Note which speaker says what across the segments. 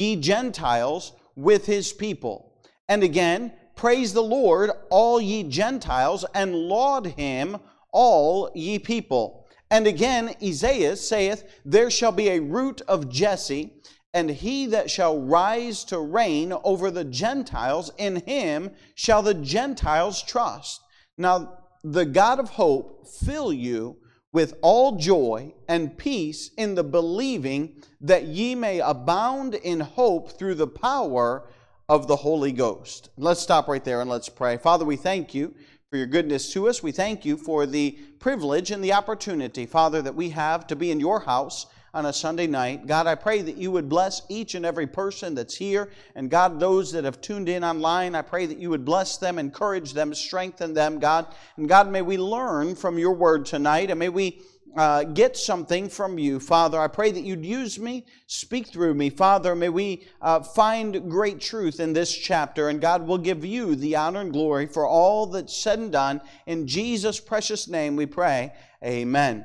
Speaker 1: ye Gentiles, with his people. And again, praise the Lord, all ye Gentiles, and laud him, all ye people. And again, Isaiah saith, There shall be a root of Jesse, and he that shall rise to reign over the Gentiles, in him shall the Gentiles trust. Now, the God of hope fill you with all joy and peace in the believing that ye may abound in hope through the power of the Holy Ghost. Let's stop right there and let's pray. Father, we thank you for your goodness to us. We thank you for the privilege and the opportunity, Father, that we have to be in your house on a Sunday night. God, I pray that you would bless each and every person that's here. And God, those that have tuned in online, I pray that you would bless them, encourage them, strengthen them, God. And God, may we learn from your word tonight and may we uh, get something from you, Father. I pray that you'd use me, speak through me, Father. May we uh, find great truth in this chapter, and God will give you the honor and glory for all that's said and done. In Jesus' precious name we pray. Amen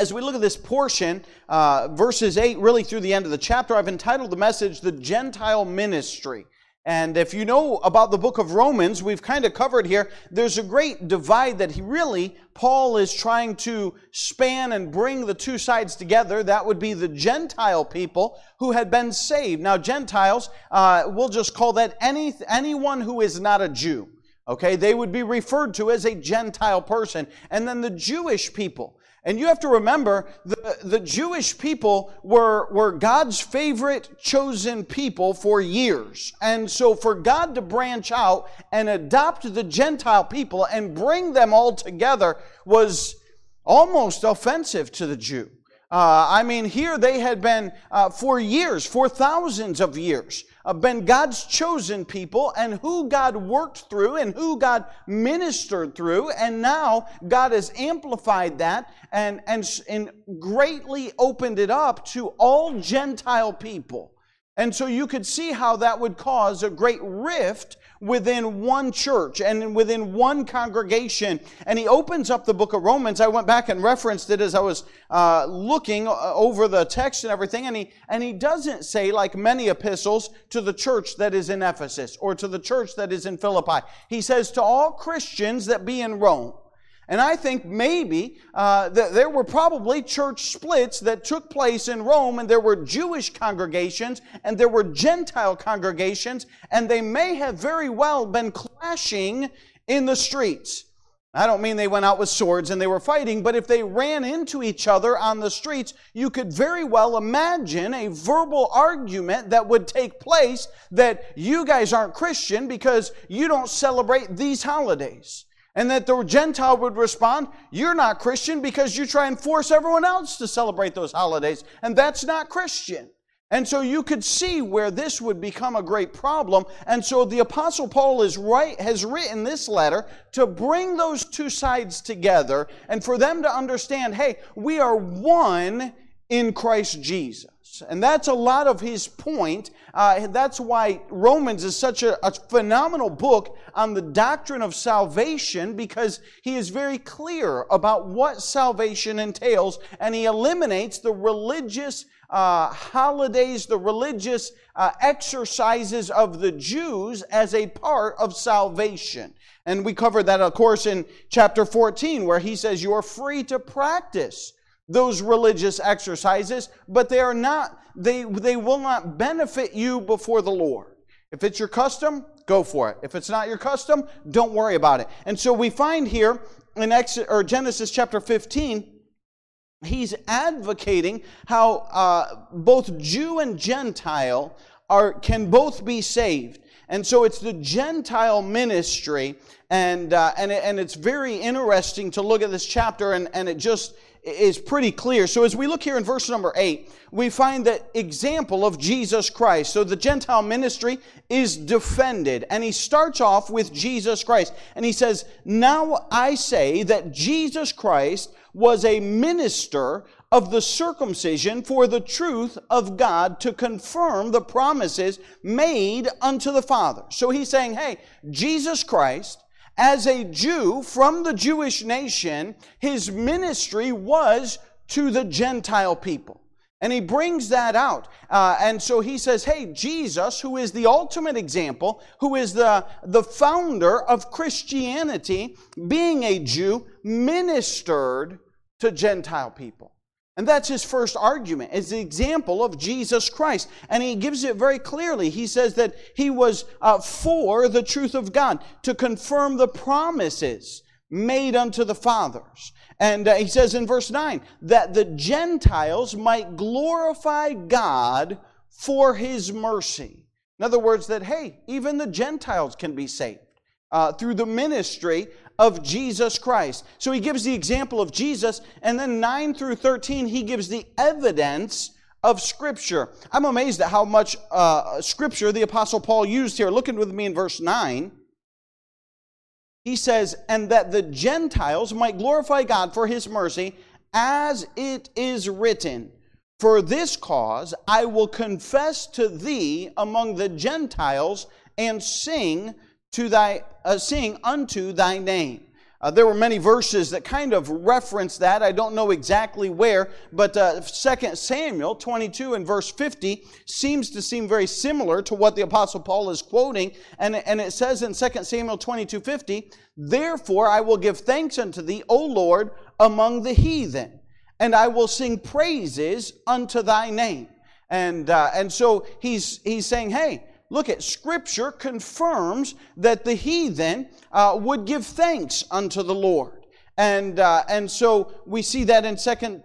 Speaker 1: as we look at this portion, uh, verses 8 really through the end of the chapter, I've entitled the message, The Gentile Ministry. And if you know about the book of Romans, we've kind of covered here, there's a great divide that he really, Paul is trying to span and bring the two sides together. That would be the Gentile people who had been saved. Now, Gentiles, uh, we'll just call that any, anyone who is not a Jew. Okay, they would be referred to as a Gentile person. And then the Jewish people. And you have to remember, the, the Jewish people were, were God's favorite chosen people for years. And so for God to branch out and adopt the Gentile people and bring them all together was almost offensive to the Jew. Uh, I mean, here they had been uh, for years, for thousands of years, uh, been God's chosen people and who God worked through and who God ministered through. And now God has amplified that and, and, and greatly opened it up to all Gentile people. And so you could see how that would cause a great rift within one church and within one congregation. And he opens up the book of Romans. I went back and referenced it as I was uh, looking uh, over the text and everything. And he, and he doesn't say, like many epistles, to the church that is in Ephesus or to the church that is in Philippi. He says, to all Christians that be in Rome. And I think maybe uh, that there were probably church splits that took place in Rome, and there were Jewish congregations and there were Gentile congregations, and they may have very well been clashing in the streets. I don't mean they went out with swords and they were fighting, but if they ran into each other on the streets, you could very well imagine a verbal argument that would take place that you guys aren't Christian because you don't celebrate these holidays. And that the Gentile would respond, You're not Christian because you try and force everyone else to celebrate those holidays. And that's not Christian. And so you could see where this would become a great problem. And so the apostle Paul is right, has written this letter to bring those two sides together and for them to understand, hey, we are one in Christ Jesus. And that's a lot of his point. Uh, that's why Romans is such a, a, phenomenal book on the doctrine of salvation because he is very clear about what salvation entails and he eliminates the religious uh, holidays, the religious uh, exercises of the Jews as a part of salvation. And we covered that, of course, in chapter 14, where he says you are free to practice those religious exercises, but they are not, they, they will not benefit you before the Lord. If it's your custom, go for it. If it's not your custom, don't worry about it. And so we find here in Exodus, or Genesis chapter 15, he's advocating how uh, both Jew and Gentile are, can both be saved. And so it's the Gentile ministry, and, uh, and, it, and it's very interesting to look at this chapter, and, and it just is pretty clear. So as we look here in verse number 8, we find the example of Jesus Christ. So the Gentile ministry is defended, and he starts off with Jesus Christ. And he says, Now I say that Jesus Christ was a minister of the circumcision for the truth of God to confirm the promises made unto the Father. So he's saying, hey, Jesus Christ as a Jew from the Jewish nation, his ministry was to the Gentile people. And he brings that out. Uh, and so he says, hey, Jesus, who is the ultimate example, who is the, the founder of Christianity, being a Jew, ministered to Gentile people. And that's his first argument. It's the example of Jesus Christ. And he gives it very clearly. He says that he was uh, for the truth of God, to confirm the promises made unto the fathers. And uh, he says in verse 9, that the Gentiles might glorify God for his mercy. In other words, that, hey, even the Gentiles can be saved. Uh, through the ministry of Jesus Christ. So he gives the example of Jesus, and then 9 through 13, he gives the evidence of Scripture. I'm amazed at how much uh, Scripture the Apostle Paul used here. Looking with me in verse 9 he says, and that the Gentiles might glorify God for his mercy, as it is written, For this cause I will confess to thee among the Gentiles and sing to thy uh, sing unto thy name. Uh, there were many verses that kind of reference that. I don't know exactly where, but uh, 2 Samuel 22 and verse 50 seems to seem very similar to what the Apostle Paul is quoting. And, and it says in 2 Samuel 22 50, Therefore I will give thanks unto thee, O Lord, among the heathen, and I will sing praises unto thy name. And, uh, and so he's, he's saying, hey, look at scripture confirms that the heathen uh, would give thanks unto the lord. And uh, and so we see that in second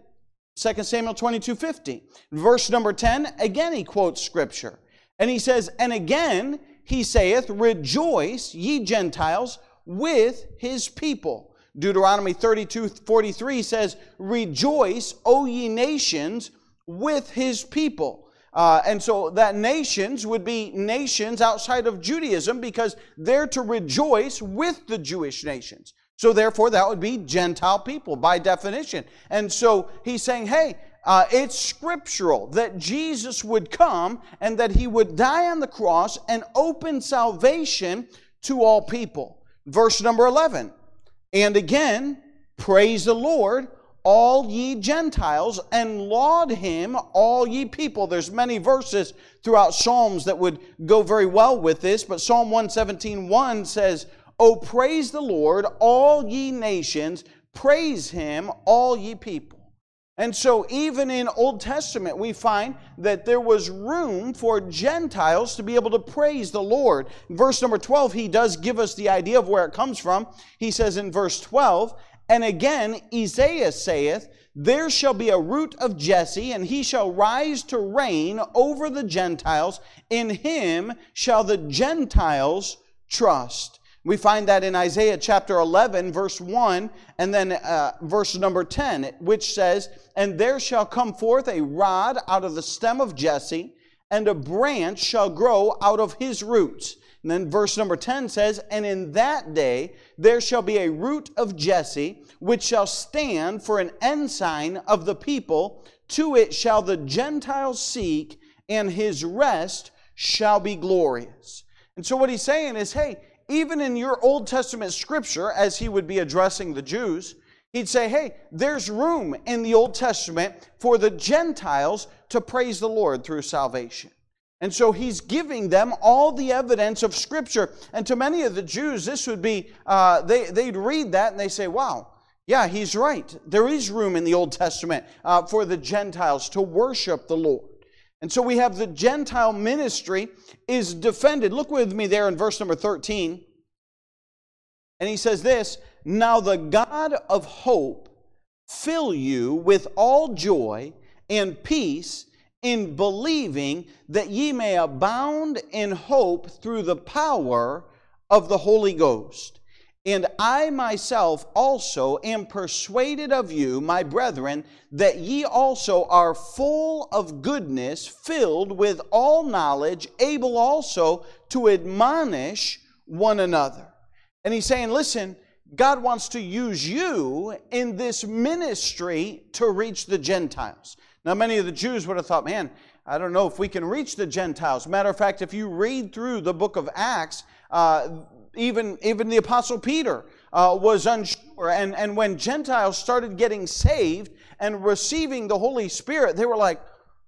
Speaker 1: 2 samuel 22 50 verse number 10 again he quotes scripture. And he says and again he saith rejoice ye gentiles with his people. Deuteronomy 32 43 says rejoice o ye nations with his people uh, and so that nations would be nations outside of Judaism because they're to rejoice with the Jewish nations. So therefore, that would be Gentile people by definition. And so he's saying, hey, uh, it's scriptural that Jesus would come and that he would die on the cross and open salvation to all people. Verse number 11. And again, praise the Lord all ye Gentiles, and laud him, all ye people. There's many verses throughout Psalms that would go very well with this, but Psalm 117 1 says, O praise the Lord, all ye nations, praise him, all ye people. And so, even in Old Testament, we find that there was room for Gentiles to be able to praise the Lord. In verse number 12, he does give us the idea of where it comes from. He says in verse 12, and again, Isaiah saith, There shall be a root of Jesse, and he shall rise to reign over the Gentiles. In him shall the Gentiles trust. We find that in Isaiah chapter 11, verse 1, and then uh, verse number 10, which says, And there shall come forth a rod out of the stem of Jesse, and a branch shall grow out of his roots and then verse number 10 says, And in that day there shall be a root of Jesse, which shall stand for an ensign of the people. To it shall the Gentiles seek, and his rest shall be glorious. And so what he's saying is, hey, even in your Old Testament scripture, as he would be addressing the Jews, he'd say, hey, there's room in the Old Testament for the Gentiles to praise the Lord through salvation. And so he's giving them all the evidence of Scripture. And to many of the Jews, this would be, uh, they, they'd read that and they say, wow, yeah, he's right. There is room in the Old Testament uh, for the Gentiles to worship the Lord. And so we have the Gentile ministry is defended. Look with me there in verse number 13. And he says this Now the God of hope fill you with all joy and peace in believing that ye may abound in hope through the power of the Holy Ghost. And I myself also am persuaded of you, my brethren, that ye also are full of goodness, filled with all knowledge, able also to admonish one another. And he's saying, listen, God wants to use you in this ministry to reach the Gentiles. Now, many of the Jews would have thought, man, I don't know if we can reach the Gentiles. Matter of fact, if you read through the book of Acts, uh, even, even the Apostle Peter uh, was unsure. And, and when Gentiles started getting saved and receiving the Holy Spirit, they were like,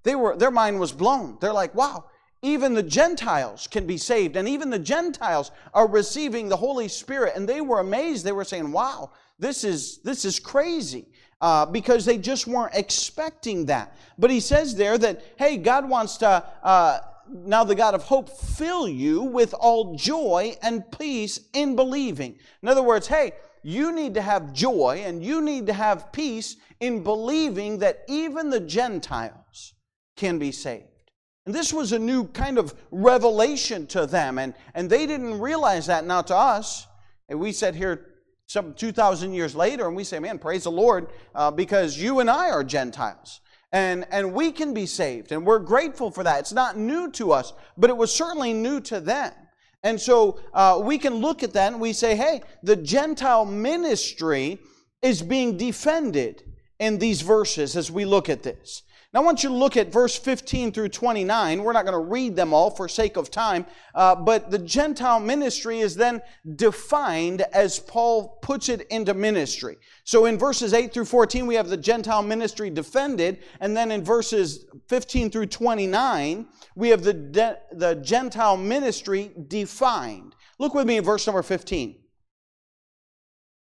Speaker 1: They were, their mind was blown. They're like, wow, even the Gentiles can be saved, and even the Gentiles are receiving the Holy Spirit. And they were amazed. They were saying, wow, this is, this is crazy. Uh, because they just weren't expecting that. But he says there that, hey, God wants to, uh, now the God of hope, fill you with all joy and peace in believing. In other words, hey, you need to have joy and you need to have peace in believing that even the Gentiles can be saved. And this was a new kind of revelation to them, and, and they didn't realize that. Now, to us, and we sat here some 2,000 years later and we say, man, praise the Lord, uh, because you and I are Gentiles. And, and we can be saved, and we're grateful for that. It's not new to us, but it was certainly new to them. And so uh, we can look at that and we say, hey, the Gentile ministry is being defended in these verses as we look at this. Now, I want you to look at verse 15 through 29. We're not going to read them all for sake of time, uh, but the Gentile ministry is then defined as Paul puts it into ministry. So in verses 8 through 14, we have the Gentile ministry defended, and then in verses 15 through 29, we have the, de- the Gentile ministry defined. Look with me in verse number 15.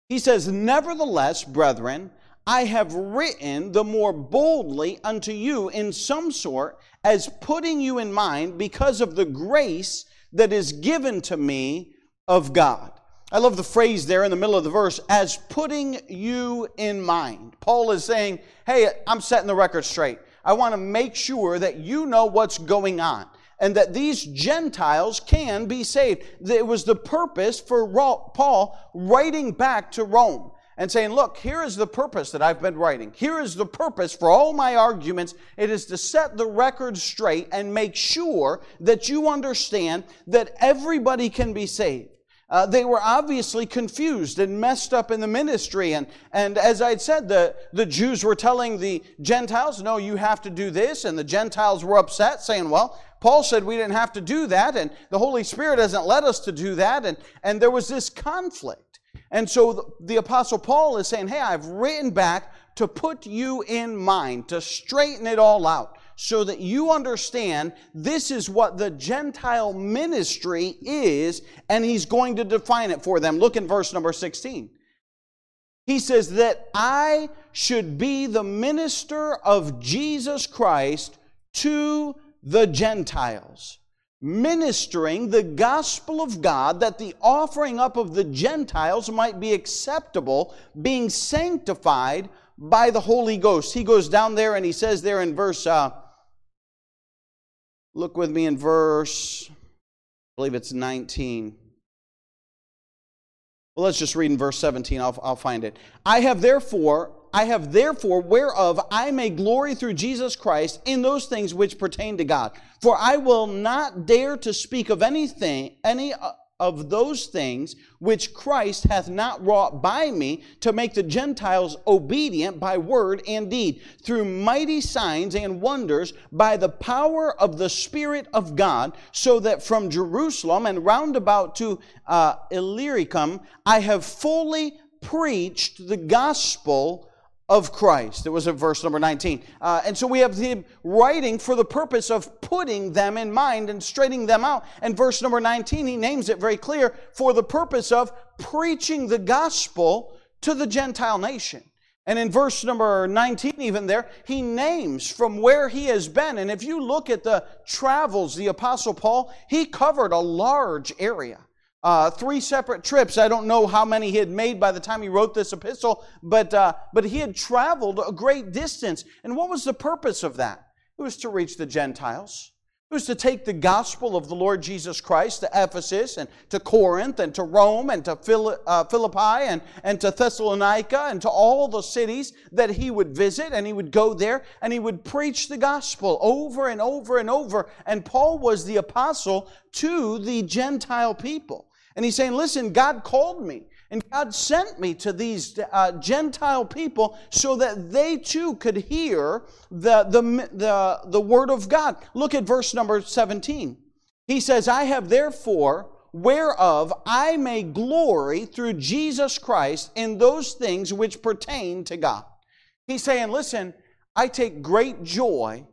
Speaker 1: He says, Nevertheless, brethren, I have written the more boldly unto you in some sort, as putting you in mind because of the grace that is given to me of God. I love the phrase there in the middle of the verse, as putting you in mind. Paul is saying, Hey, I'm setting the record straight. I want to make sure that you know what's going on and that these Gentiles can be saved. It was the purpose for Paul writing back to Rome and saying, Look, here is the purpose that I've been writing. Here is the purpose for all my arguments. It is to set the record straight and make sure that you understand that everybody can be saved. Uh, they were obviously confused and messed up in the ministry. And, and as I'd said, the, the Jews were telling the Gentiles, no, you have to do this. And the Gentiles were upset, saying, well, Paul said we didn't have to do that. And the Holy Spirit hasn't led us to do that. And, and there was this conflict. And so the Apostle Paul is saying, Hey, I've written back to put you in mind, to straighten it all out, so that you understand this is what the Gentile ministry is, and he's going to define it for them. Look in verse number 16. He says that I should be the minister of Jesus Christ to the Gentiles ministering the gospel of God that the offering up of the Gentiles might be acceptable, being sanctified by the Holy Ghost. He goes down there and he says there in verse, uh, look with me in verse, I believe it's 19. Well, let's just read in verse 17. I'll, I'll find it. I have therefore I have therefore whereof I may glory through Jesus Christ in those things which pertain to God. For I will not dare to speak of anything, any of those things which Christ hath not wrought by me to make the Gentiles obedient by word and deed, through mighty signs and wonders by the power of the Spirit of God, so that from Jerusalem and round about to uh, Illyricum I have fully preached the gospel of Christ. It was in verse number 19. Uh, and so we have him writing for the purpose of putting them in mind and straightening them out. And verse number 19, he names it very clear for the purpose of preaching the gospel to the Gentile nation. And in verse number 19, even there, he names from where he has been. And if you look at the travels, the Apostle Paul, he covered a large area. Uh, three separate trips. I don't know how many he had made by the time he wrote this epistle, but, uh, but he had traveled a great distance. And what was the purpose of that? It was to reach the Gentiles. It was to take the gospel of the Lord Jesus Christ to Ephesus and to Corinth and to Rome and to uh, Philippi and, and to Thessalonica and to all the cities that he would visit. And he would go there and he would preach the gospel over and over and over. And Paul was the apostle to the Gentile people. And he's saying, listen, God called me. And God sent me to these uh, Gentile people so that they too could hear the, the, the, the word of God. Look at verse number 17. He says, I have therefore, whereof I may glory through Jesus Christ in those things which pertain to God. He's saying, listen, I take great joy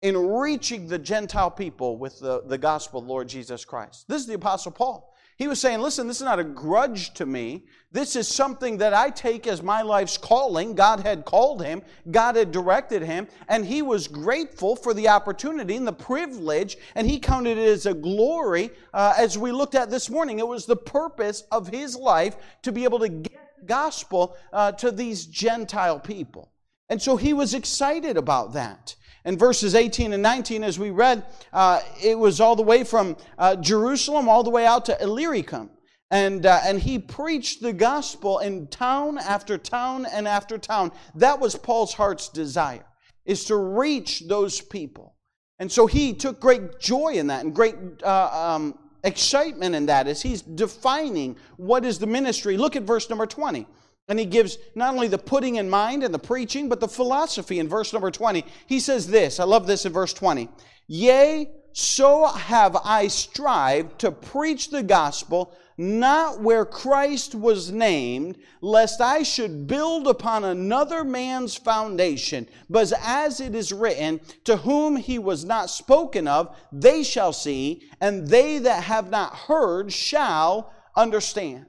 Speaker 1: in reaching the Gentile people with the, the gospel of Lord Jesus Christ. This is the Apostle Paul. He was saying, Listen, this is not a grudge to me. This is something that I take as my life's calling. God had called him, God had directed him, and he was grateful for the opportunity and the privilege, and he counted it as a glory. Uh, as we looked at this morning, it was the purpose of his life to be able to get the gospel uh, to these Gentile people. And so he was excited about that. In verses 18 and 19, as we read, uh, it was all the way from uh, Jerusalem all the way out to Illyricum. And, uh, and he preached the gospel in town after town and after town. That was Paul's heart's desire, is to reach those people. And so he took great joy in that and great uh, um, excitement in that as he's defining what is the ministry. Look at verse number 20. And he gives not only the putting in mind and the preaching, but the philosophy in verse number 20. He says this, I love this in verse 20. Yea, so have I strived to preach the gospel, not where Christ was named, lest I should build upon another man's foundation. But as it is written, to whom he was not spoken of, they shall see, and they that have not heard shall understand.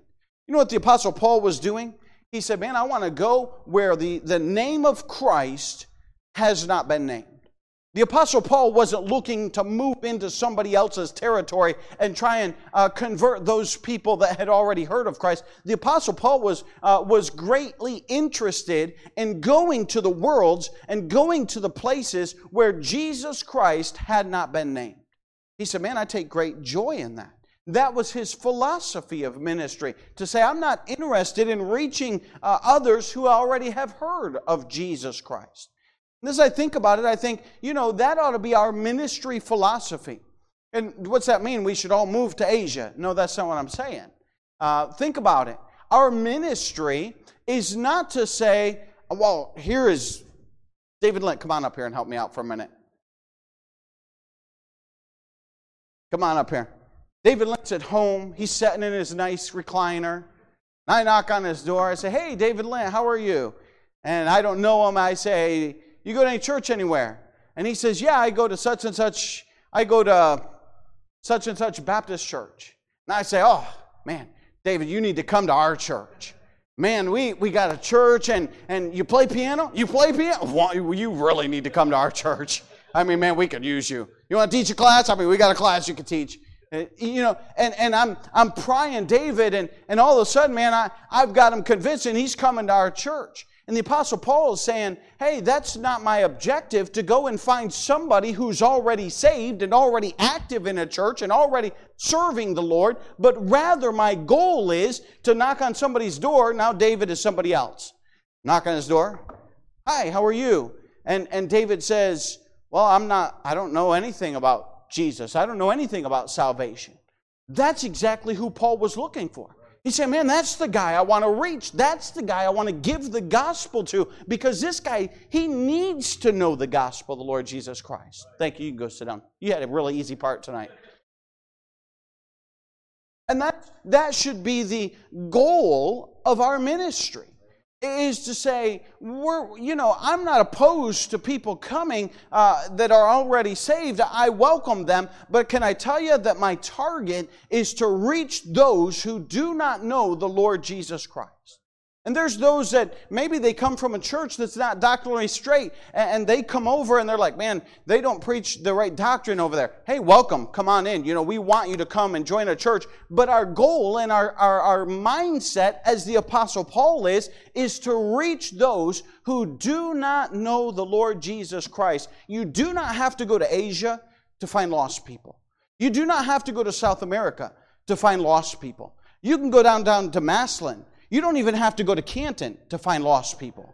Speaker 1: You know what the Apostle Paul was doing? He said, Man, I want to go where the, the name of Christ has not been named. The Apostle Paul wasn't looking to move into somebody else's territory and try and uh, convert those people that had already heard of Christ. The Apostle Paul was, uh, was greatly interested in going to the worlds and going to the places where Jesus Christ had not been named. He said, Man, I take great joy in that. That was his philosophy of ministry to say, I'm not interested in reaching uh, others who already have heard of Jesus Christ. And as I think about it, I think, you know, that ought to be our ministry philosophy. And what's that mean? We should all move to Asia. No, that's not what I'm saying. Uh, think about it. Our ministry is not to say, well, here is David Lent, come on up here and help me out for a minute. Come on up here. David Lent's at home. He's sitting in his nice recliner. I knock on his door. I say, Hey, David Lent, how are you? And I don't know him. I say, You go to any church anywhere? And he says, Yeah, I go to such and such, I go to such and such Baptist church. And I say, Oh, man, David, you need to come to our church. Man, we, we got a church and, and you play piano? You play piano? Well, you really need to come to our church. I mean, man, we could use you. You want to teach a class? I mean, we got a class you could teach. You know, and, and I'm, I'm prying David, and, and all of a sudden, man, I, I've got him convinced, and he's coming to our church. And the Apostle Paul is saying, hey, that's not my objective to go and find somebody who's already saved and already active in a church and already serving the Lord, but rather my goal is to knock on somebody's door. Now, David is somebody else. Knock on his door. Hi, how are you? And, and David says, well, I'm not, I don't know anything about Jesus. I don't know anything about salvation. That's exactly who Paul was looking for. He said, Man, that's the guy I want to reach. That's the guy I want to give the gospel to because this guy, he needs to know the gospel of the Lord Jesus Christ. Thank you. You can go sit down. You had a really easy part tonight. And that, that should be the goal of our ministry is to say, we're, you know, I'm not opposed to people coming uh, that are already saved. I welcome them. But can I tell you that my target is to reach those who do not know the Lord Jesus Christ? And there's those that maybe they come from a church that's not doctrinally straight, and they come over and they're like, man, they don't preach the right doctrine over there. Hey, welcome, come on in. You know, we want you to come and join a church. But our goal and our, our, our mindset, as the Apostle Paul is, is to reach those who do not know the Lord Jesus Christ. You do not have to go to Asia to find lost people. You do not have to go to South America to find lost people. You can go down, down to Massillon you don't even have to go to Canton to find lost people.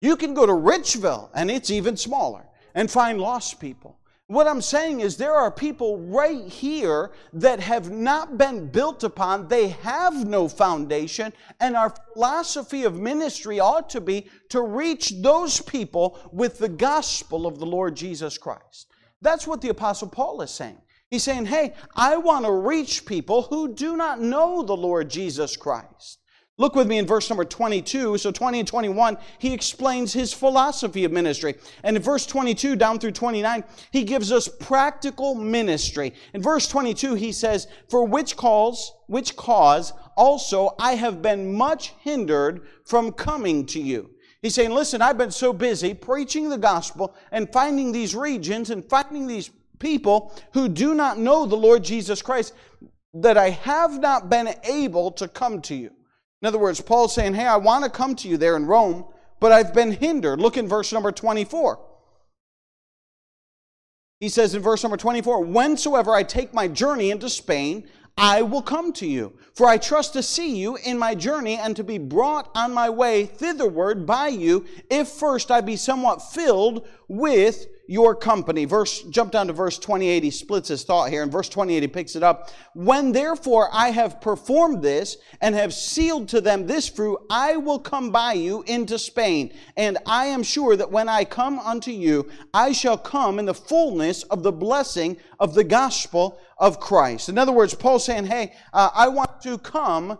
Speaker 1: You can go to Richville, and it's even smaller, and find lost people. What I'm saying is, there are people right here that have not been built upon, they have no foundation, and our philosophy of ministry ought to be to reach those people with the gospel of the Lord Jesus Christ. That's what the Apostle Paul is saying. He's saying, Hey, I want to reach people who do not know the Lord Jesus Christ. Look with me in verse number 22. So 20 and 21, he explains his philosophy of ministry. And in verse 22 down through 29, he gives us practical ministry. In verse 22, he says, For which cause, which cause also I have been much hindered from coming to you. He's saying, listen, I've been so busy preaching the gospel and finding these regions and finding these people who do not know the Lord Jesus Christ that I have not been able to come to you. In other words, Paul's saying, Hey, I want to come to you there in Rome, but I've been hindered. Look in verse number 24. He says in verse number 24, Whensoever I take my journey into Spain, I will come to you. For I trust to see you in my journey and to be brought on my way thitherward by you, if first I be somewhat filled with your company. Verse, jump down to verse 28. He splits his thought here. In verse 28, he picks it up. When therefore I have performed this and have sealed to them this fruit, I will come by you into Spain. And I am sure that when I come unto you, I shall come in the fullness of the blessing of the gospel of Christ. In other words, Paul's saying, Hey, uh, I want to come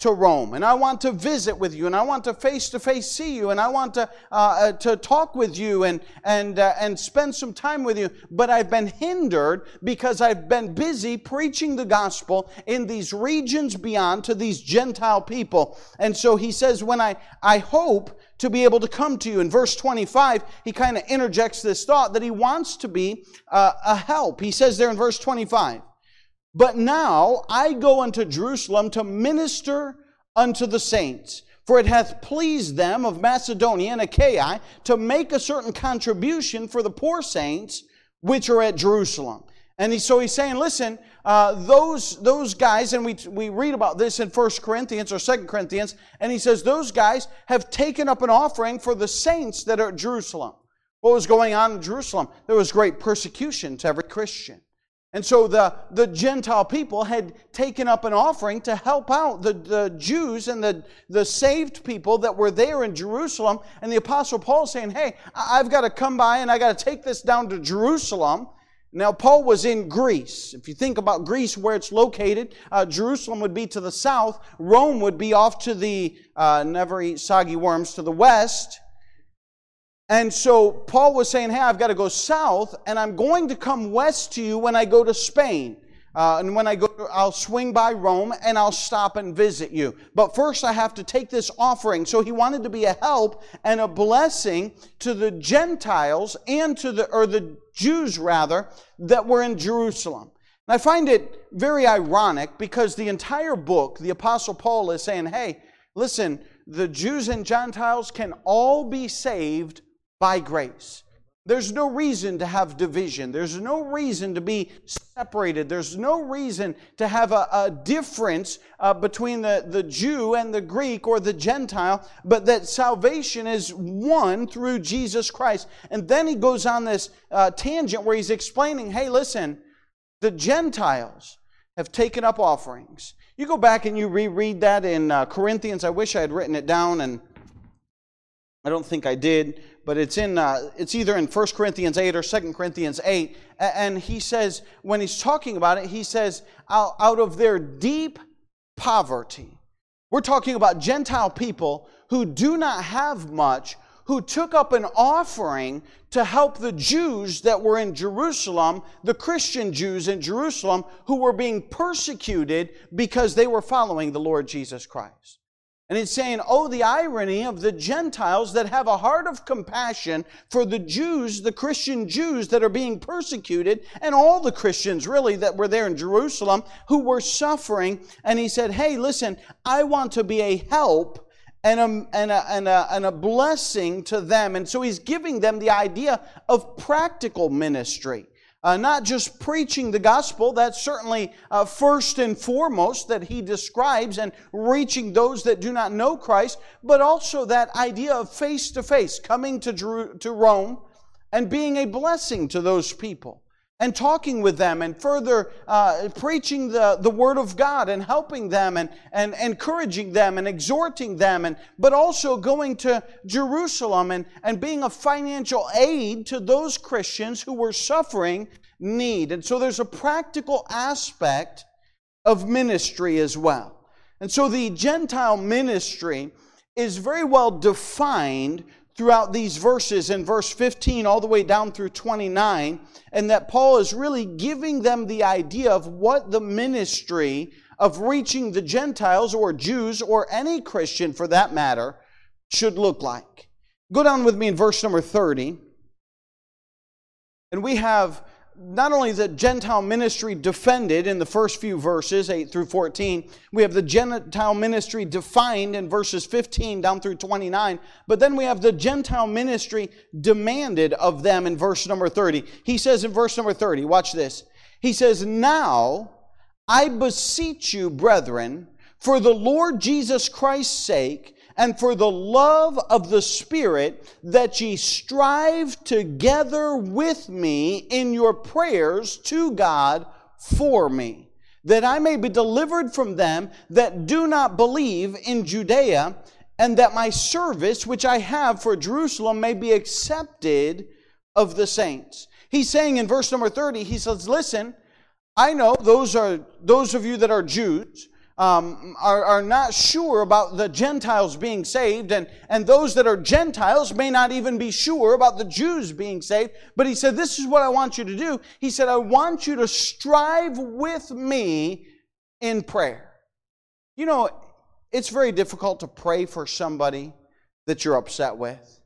Speaker 1: to Rome, and I want to visit with you, and I want to face to face see you, and I want to uh, uh, to talk with you, and and uh, and spend some time with you. But I've been hindered because I've been busy preaching the gospel in these regions beyond to these Gentile people. And so he says, when I I hope to be able to come to you. In verse 25, he kind of interjects this thought that he wants to be uh, a help. He says there in verse 25. But now I go unto Jerusalem to minister unto the saints. For it hath pleased them of Macedonia and Achaia to make a certain contribution for the poor saints which are at Jerusalem. And he, so he's saying, listen, uh, those, those guys, and we, we read about this in 1 Corinthians or 2 Corinthians, and he says, those guys have taken up an offering for the saints that are at Jerusalem. What was going on in Jerusalem? There was great persecution to every Christian. And so the, the Gentile people had taken up an offering to help out the, the Jews and the, the saved people that were there in Jerusalem. And the Apostle Paul saying, Hey, I've got to come by and I got to take this down to Jerusalem. Now, Paul was in Greece. If you think about Greece, where it's located, uh, Jerusalem would be to the south, Rome would be off to the, uh, never eat soggy worms, to the west. And so Paul was saying, Hey, I've got to go south, and I'm going to come west to you when I go to Spain. Uh, and when I go, I'll swing by Rome and I'll stop and visit you. But first, I have to take this offering. So he wanted to be a help and a blessing to the Gentiles and to the, or the Jews rather, that were in Jerusalem. And I find it very ironic because the entire book, the Apostle Paul is saying, hey, listen, the Jews and Gentiles can all be saved by grace. There's no reason to have division. There's no reason to be separated. There's no reason to have a, a difference uh, between the, the Jew and the Greek or the Gentile, but that salvation is one through Jesus Christ. And then he goes on this uh, tangent where he's explaining hey, listen, the Gentiles have taken up offerings. You go back and you reread that in uh, Corinthians. I wish I had written it down, and I don't think I did but it's in uh, it's either in 1 corinthians 8 or 2 corinthians 8 and he says when he's talking about it he says out of their deep poverty we're talking about gentile people who do not have much who took up an offering to help the Jews that were in Jerusalem, the Christian Jews in Jerusalem, who were being persecuted because they were following the Lord Jesus Christ. And it's saying, oh, the irony of the Gentiles that have a heart of compassion for the Jews, the Christian Jews that are being persecuted, and all the Christians really that were there in Jerusalem who were suffering. And he said, hey, listen, I want to be a help and a, and a, and a, and a blessing to them. And so he's giving them the idea of practical ministry. Uh, not just preaching the gospel, that's certainly uh, first and foremost that he describes and reaching those that do not know Christ, but also that idea of face to face, coming to, to Rome and being a blessing to those people and talking with them and further uh, preaching the, the word of God and helping them and, and encouraging them and exhorting them and but also going to Jerusalem and, and being a financial aid to those Christians who were suffering need. And so there's a practical aspect of ministry as well. And so the Gentile ministry is very well defined throughout these verses in verse 15 all the way down through 29, and that Paul is really giving them the idea of what the ministry of reaching the Gentiles or Jews or any Christian for that matter should look like. Go down with me in verse number 30. And we have not only the Gentile ministry defended in the first few verses, 8 through 14, we have the Gentile ministry defined in verses 15 down through 29, but then we have the Gentile ministry demanded of them in verse number 30. He says in verse number 30, watch this. He says, Now I beseech you, brethren, for the Lord Jesus Christ's sake, and for the love of the Spirit, that ye strive together with me in your prayers to God for me, that I may be delivered from them that do not believe in Judea, and that my service which I have for Jerusalem may be accepted of the saints. He's saying in verse number 30, he says, Listen, I know those are those of you that are Jews um, are, are not sure about the Gentiles being saved, and, and those that are Gentiles may not even be sure about the Jews being saved. But he said, This is what I want you to do. He said, I want you to strive with me in prayer. You know, it's very difficult to pray for somebody that you're upset with.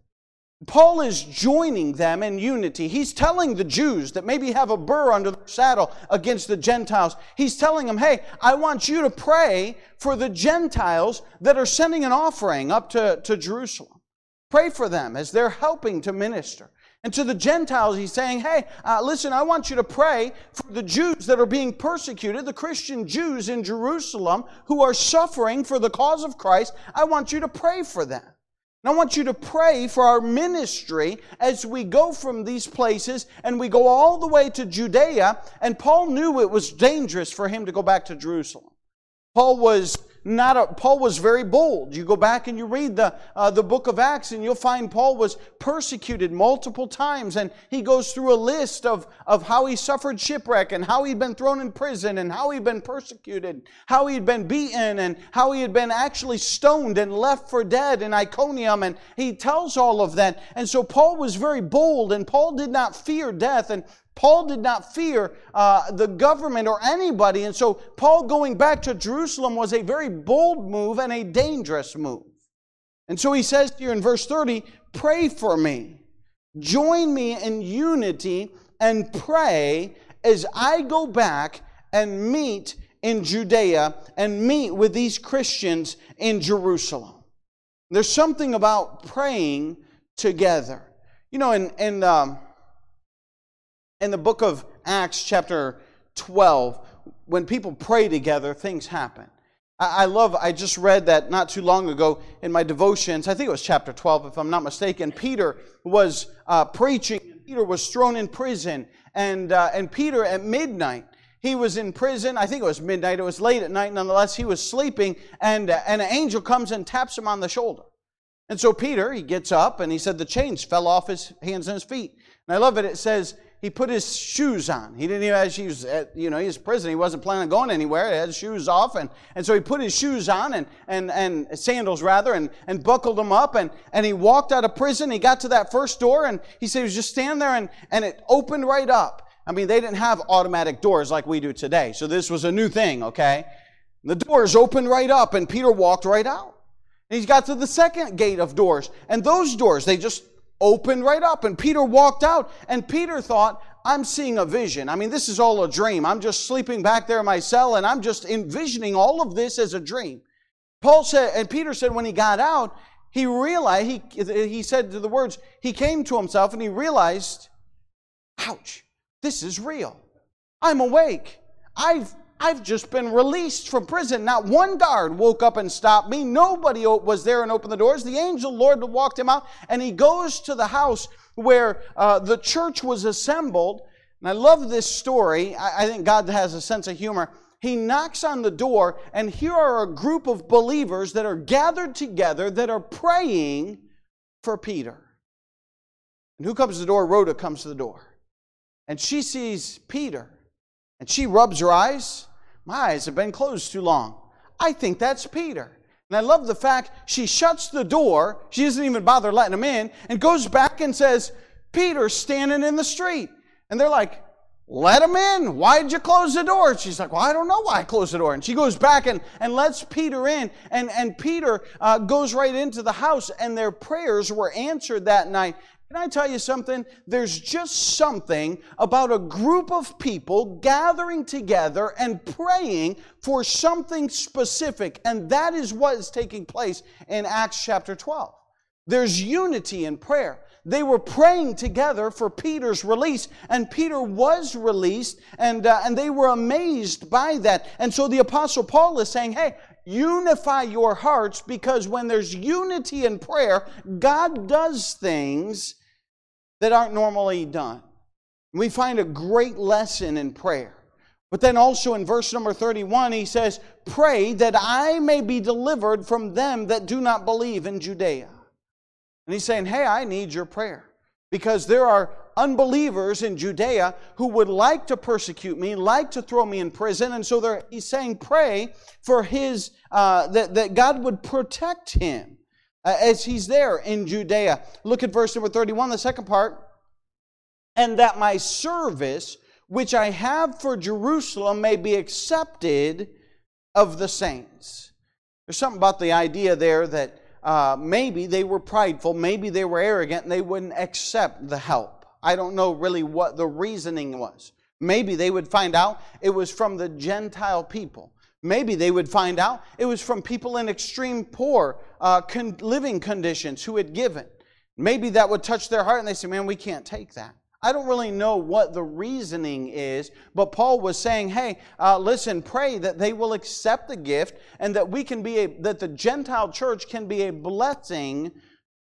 Speaker 1: Paul is joining them in unity. He's telling the Jews that maybe have a burr under their saddle against the Gentiles. He's telling them, hey, I want you to pray for the Gentiles that are sending an offering up to, to Jerusalem. Pray for them as they're helping to minister. And to the Gentiles, he's saying, hey, uh, listen, I want you to pray for the Jews that are being persecuted, the Christian Jews in Jerusalem who are suffering for the cause of Christ. I want you to pray for them. I want you to pray for our ministry as we go from these places and we go all the way to Judea. And Paul knew it was dangerous for him to go back to Jerusalem. Paul was not a, Paul was very bold. You go back and you read the, uh, the book of Acts and you'll find Paul was persecuted multiple times and he goes through a list of, of how he suffered shipwreck and how he'd been thrown in prison and how he'd been persecuted, how he'd been beaten and how he had been actually stoned and left for dead in Iconium and he tells all of that. And so Paul was very bold and Paul did not fear death and Paul did not fear uh, the government or anybody. And so, Paul going back to Jerusalem was a very bold move and a dangerous move. And so, he says here in verse 30 pray for me, join me in unity, and pray as I go back and meet in Judea and meet with these Christians in Jerusalem. There's something about praying together. You know, in, in um, in the book of Acts, chapter 12, when people pray together, things happen. I love, I just read that not too long ago in my devotions. I think it was chapter 12, if I'm not mistaken. Peter was uh, preaching, Peter was thrown in prison. And, uh, and Peter, at midnight, he was in prison. I think it was midnight. It was late at night. Nonetheless, he was sleeping, and, uh, and an angel comes and taps him on the shoulder. And so Peter, he gets up, and he said the chains fell off his hands and his feet. And I love it. It says, he put his shoes on. He didn't even have shoes. At, you know, he was in prison. He wasn't planning on going anywhere. He had his shoes off, and, and so he put his shoes on and and and sandals rather, and and buckled them up, and and he walked out of prison. He got to that first door, and he said he was just standing there, and and it opened right up. I mean, they didn't have automatic doors like we do today, so this was a new thing. Okay, the doors opened right up, and Peter walked right out. And he's got to the second gate of doors, and those doors they just opened right up. And Peter walked out, and Peter thought, I'm seeing a vision. I mean, this is all a dream. I'm just sleeping back there in my cell, and I'm just envisioning all of this as a dream. Paul said, and Peter said when he got out, he realized, he, he said to the words, he came to himself and he realized, ouch, this is real. I'm awake. I've I've just been released from prison. Not one guard woke up and stopped me. Nobody was there and opened the doors. The angel Lord walked him out, and he goes to the house where uh, the church was assembled. And I love this story. I, I think God has a sense of humor. He knocks on the door, and here are a group of believers that are gathered together that are praying for Peter. And who comes to the door? Rhoda comes to the door. And she sees Peter. And she rubs her eyes my eyes have been closed too long. I think that's Peter. And I love the fact she shuts the door, she doesn't even bother letting him in, and goes back and says, Peter's standing in the street. And they're like, let him in. Why'd you close the door? She's like, well, I don't know why I closed the door. And she goes back and, and lets Peter in. And, and Peter uh, goes right into the house, and their prayers were answered that night. Can I tell you something? There's just something about a group of people gathering together and praying for something specific. And that is what is taking place in Acts chapter 12. There's unity in prayer. They were praying together for Peter's release, and Peter was released, and, uh, and they were amazed by that. And so the Apostle Paul is saying, hey, unify your hearts because when there's unity in prayer, God does things that aren't normally done. We find a great lesson in prayer. But then also in verse number 31, he says, Pray that I may be delivered from them that do not believe in Judea. And he's saying, Hey, I need your prayer. Because there are unbelievers in Judea who would like to persecute me, like to throw me in prison. And so he's saying, Pray for his, uh, that, that God would protect him as he's there in Judea. Look at verse number 31, the second part. And that my service, which I have for Jerusalem, may be accepted of the saints. There's something about the idea there that uh, maybe they were prideful, maybe they were arrogant, and they wouldn't accept the help. I don't know really what the reasoning was. Maybe they would find out it was from the Gentile people. Maybe they would find out it was from people in extreme poor uh, con- living conditions who had given. Maybe that would touch their heart and they say, Man, we can't take that. I don't really know what the reasoning is, but Paul was saying, hey, uh, listen, pray that they will accept the gift and that we can be a, that the Gentile church can be a blessing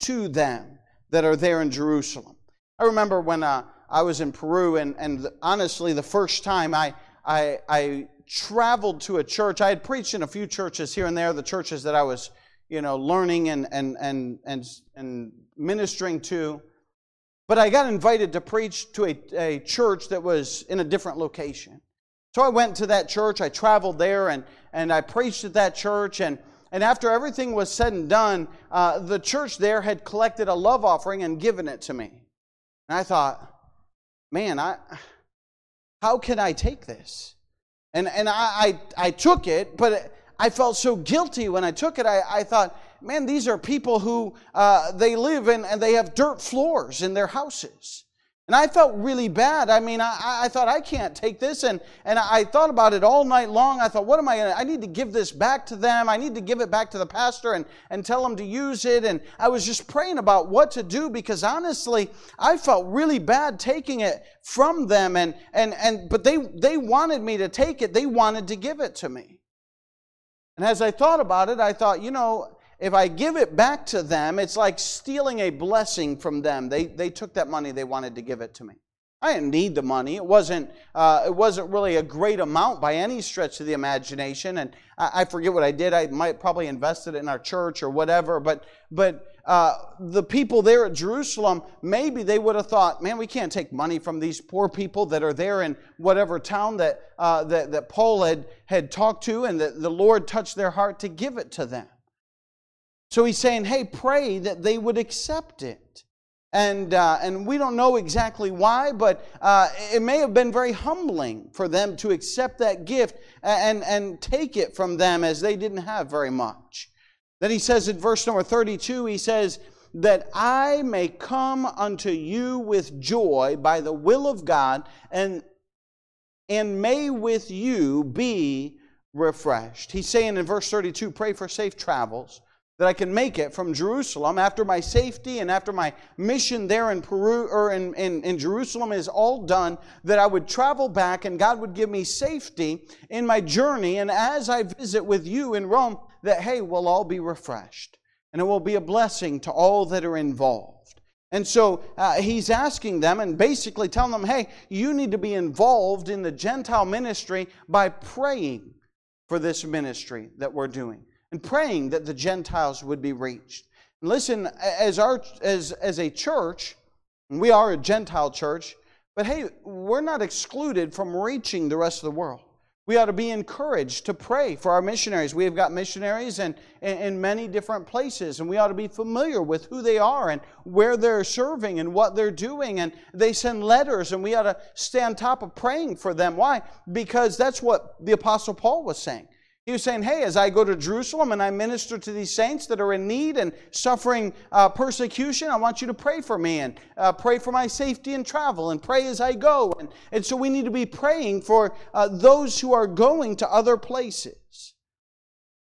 Speaker 1: to them that are there in Jerusalem. I remember when uh, I was in Peru, and, and honestly, the first time I, I, I traveled to a church, I had preached in a few churches here and there, the churches that I was, you know, learning and, and, and, and, and ministering to. But I got invited to preach to a, a church that was in a different location. So I went to that church, I traveled there, and, and I preached at that church. And, and after everything was said and done, uh, the church there had collected a love offering and given it to me. And I thought, man, I, how can I take this? And, and I, I, I took it, but I felt so guilty when I took it. I, I thought, man, these are people who uh, they live in and they have dirt floors in their houses. And I felt really bad. I mean, I, I thought, I can't take this. And, and I thought about it all night long. I thought, what am I going to, I need to give this back to them. I need to give it back to the pastor and, and tell him to use it. And I was just praying about what to do because honestly, I felt really bad taking it from them. And, and, and, but they, they wanted me to take it. They wanted to give it to me. And as I thought about it, I thought, you know, if I give it back to them, it's like stealing a blessing from them. They, they took that money, they wanted to give it to me. I didn't need the money. It wasn't, uh, it wasn't really a great amount by any stretch of the imagination. And I, I, forget what I did. I might probably invested it in our church or whatever. But, but uh, the people there at Jerusalem, maybe they would have thought, man, we can't take money from these poor people that are there in whatever town that, uh, that, that Paul had, had talked to and that the Lord touched their heart to give it to them. So he's saying, hey, pray that they would accept it. And, uh, and we don't know exactly why, but uh, it may have been very humbling for them to accept that gift and, and take it from them as they didn't have very much. Then he says in verse number 32, he says, That I may come unto you with joy by the will of God, and, and may with you be refreshed. He's saying in verse 32, Pray for safe travels that I can make it from Jerusalem after my safety and after my mission there in Peru or in, in, in, Jerusalem is all done, that I would travel back and God would give me safety in my journey. And as I visit with you in Rome, that hey, we'll all be refreshed. And it will be a blessing to all that are involved. And so uh, he's asking them and basically telling them, hey, you need to be involved in the Gentile ministry by praying for this ministry that we're doing and praying that the Gentiles would be reached. And listen, as, our, as, as a church, we are a Gentile church, but hey, we're not excluded from reaching the rest of the world. We ought to be encouraged to pray for our missionaries. We have got missionaries in, in, in, many different places, and we ought to be familiar with who they are and where they're serving and what they're doing. And they send letters, and we ought to stay on top of praying for them. Why? Because that's what the Apostle Paul was saying. He was saying, Hey, as I go to Jerusalem and I minister to these saints that are in need and suffering uh, persecution, I want you to pray for me and uh, pray for my safety and travel and pray as I go. And, and so we need to be praying for uh, those who are going to other places.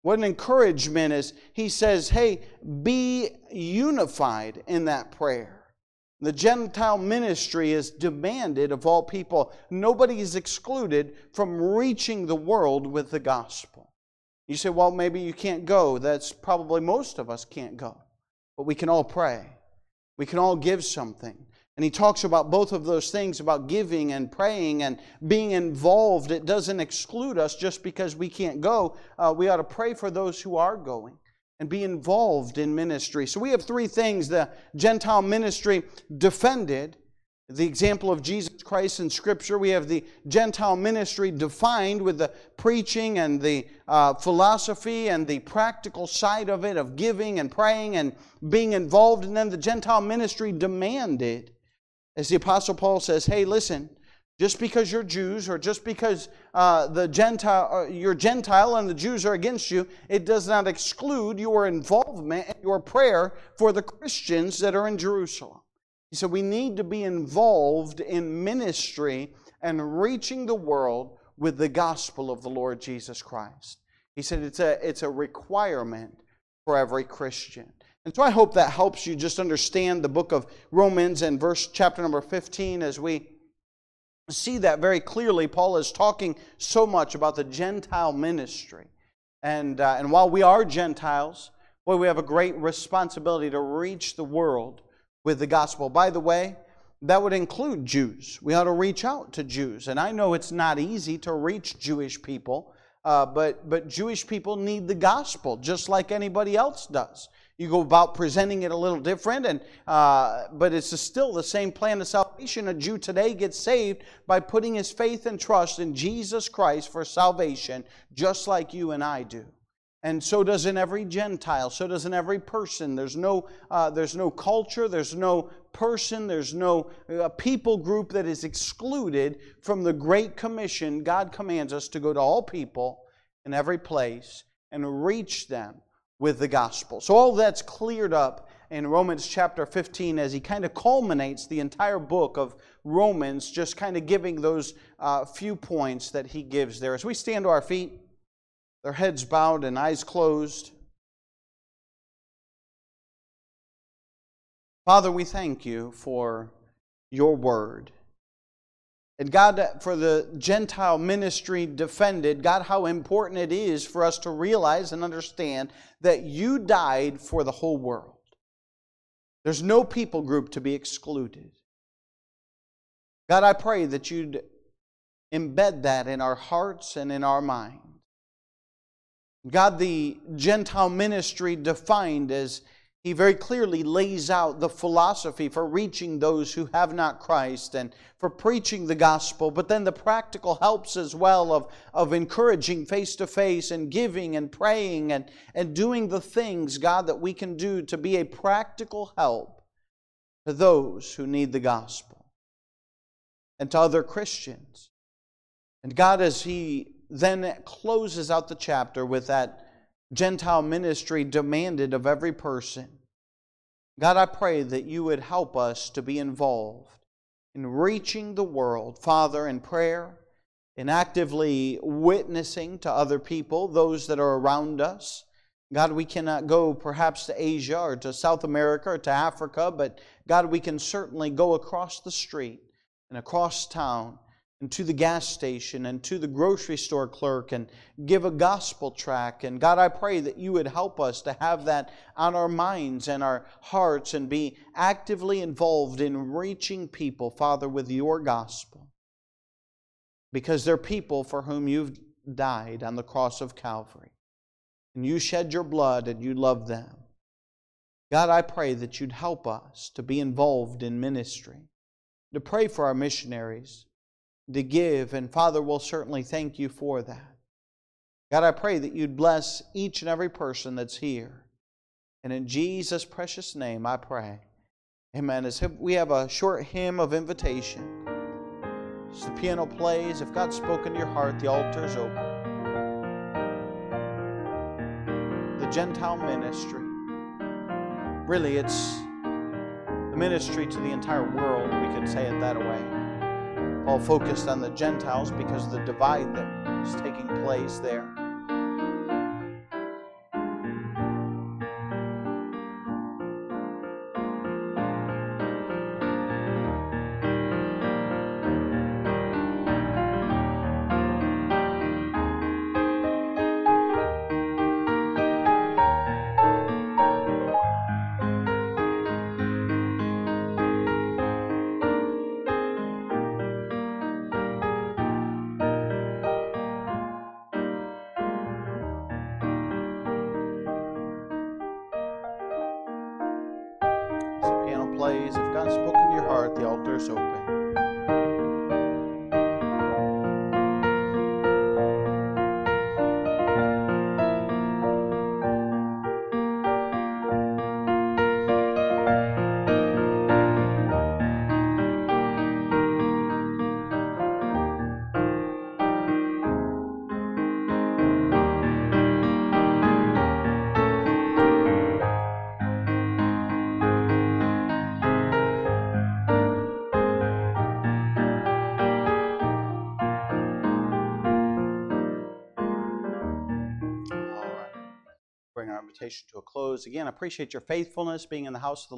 Speaker 1: What an encouragement is he says, Hey, be unified in that prayer. The Gentile ministry is demanded of all people. Nobody is excluded from reaching the world with the gospel. You say, well, maybe you can't go. That's probably most of us can't go. But we can all pray. We can all give something. And he talks about both of those things about giving and praying and being involved. It doesn't exclude us just because we can't go. Uh, we ought to pray for those who are going and be involved in ministry. So we have three things the Gentile ministry defended the example of Jesus Christ in Scripture, we have the Gentile ministry defined with the preaching and the uh, philosophy and the practical side of it, of giving and praying and being involved. And then the Gentile ministry demanded, as the Apostle Paul says, hey, listen, just because you're Jews or just because uh, the Gentile, uh, you're Gentile and the Jews are against you, it does not exclude your involvement and your prayer for the Christians that are in Jerusalem. He said we need to be involved in ministry and reaching the world with the gospel of the Lord Jesus Christ. He said it's a, it's a requirement for every Christian. And so I hope that helps you just understand the book of Romans and verse chapter number 15 as we see that very clearly. Paul is talking so much about the Gentile ministry. And, uh, and while we are Gentiles, boy, we have a great responsibility to reach the world with the gospel. By the way, that would include Jews. We ought to reach out to Jews. And I know it's not easy to reach Jewish people, uh, but, but Jewish people need the gospel just like anybody else does. You go about presenting it a little different, and, uh, but it's still the same plan of salvation. A Jew today gets saved by putting his faith and trust in Jesus Christ for salvation, just like you and I do. And so does in every Gentile. So does in every person. There's no, uh, there's no culture. There's no person. There's no uh, people group that is excluded from the Great Commission. God commands us to go to all people in every place and reach them with the gospel. So all that's cleared up in Romans chapter 15 as he kind of culminates the entire book of Romans, just kind of giving those uh, few points that he gives there. As we stand to our feet, their heads bowed and eyes closed. Father, we thank you for your word. And God, for the Gentile ministry defended, God, how important it is for us to realize and understand that you died for the whole world. There's no people group to be excluded. God, I pray that you'd embed that in our hearts and in our minds. God, the Gentile ministry defined as he very clearly lays out the philosophy for reaching those who have not Christ and for preaching the gospel, but then the practical helps as well of, of encouraging face to face and giving and praying and, and doing the things, God, that we can do to be a practical help to those who need the gospel and to other Christians. And God, as He then closes out the chapter with that Gentile ministry demanded of every person. God, I pray that you would help us to be involved in reaching the world, Father, in prayer, in actively witnessing to other people, those that are around us. God, we cannot go perhaps to Asia or to South America or to Africa, but God, we can certainly go across the street and across town and to the gas station and to the grocery store clerk and give a gospel track. And God, I pray that you would help us to have that on our minds and our hearts and be actively involved in reaching people, Father, with your gospel. Because they're people for whom you've died on the cross of Calvary. And you shed your blood and you love them. God, I pray that you'd help us to be involved in ministry, to pray for our missionaries to give. And Father, we'll certainly thank you for that. God, I pray that you'd bless each and every person that's here. And in Jesus' precious name, I pray. Amen. As we have a short hymn of invitation. As the piano plays, if God's spoken to your heart, the altar is open. The Gentile ministry. Really, it's the ministry to the entire world, we could say it that way. Paul focused on the Gentiles because the divide that is taking place there. Invitation to a close. Again, I appreciate your faithfulness being in the house of the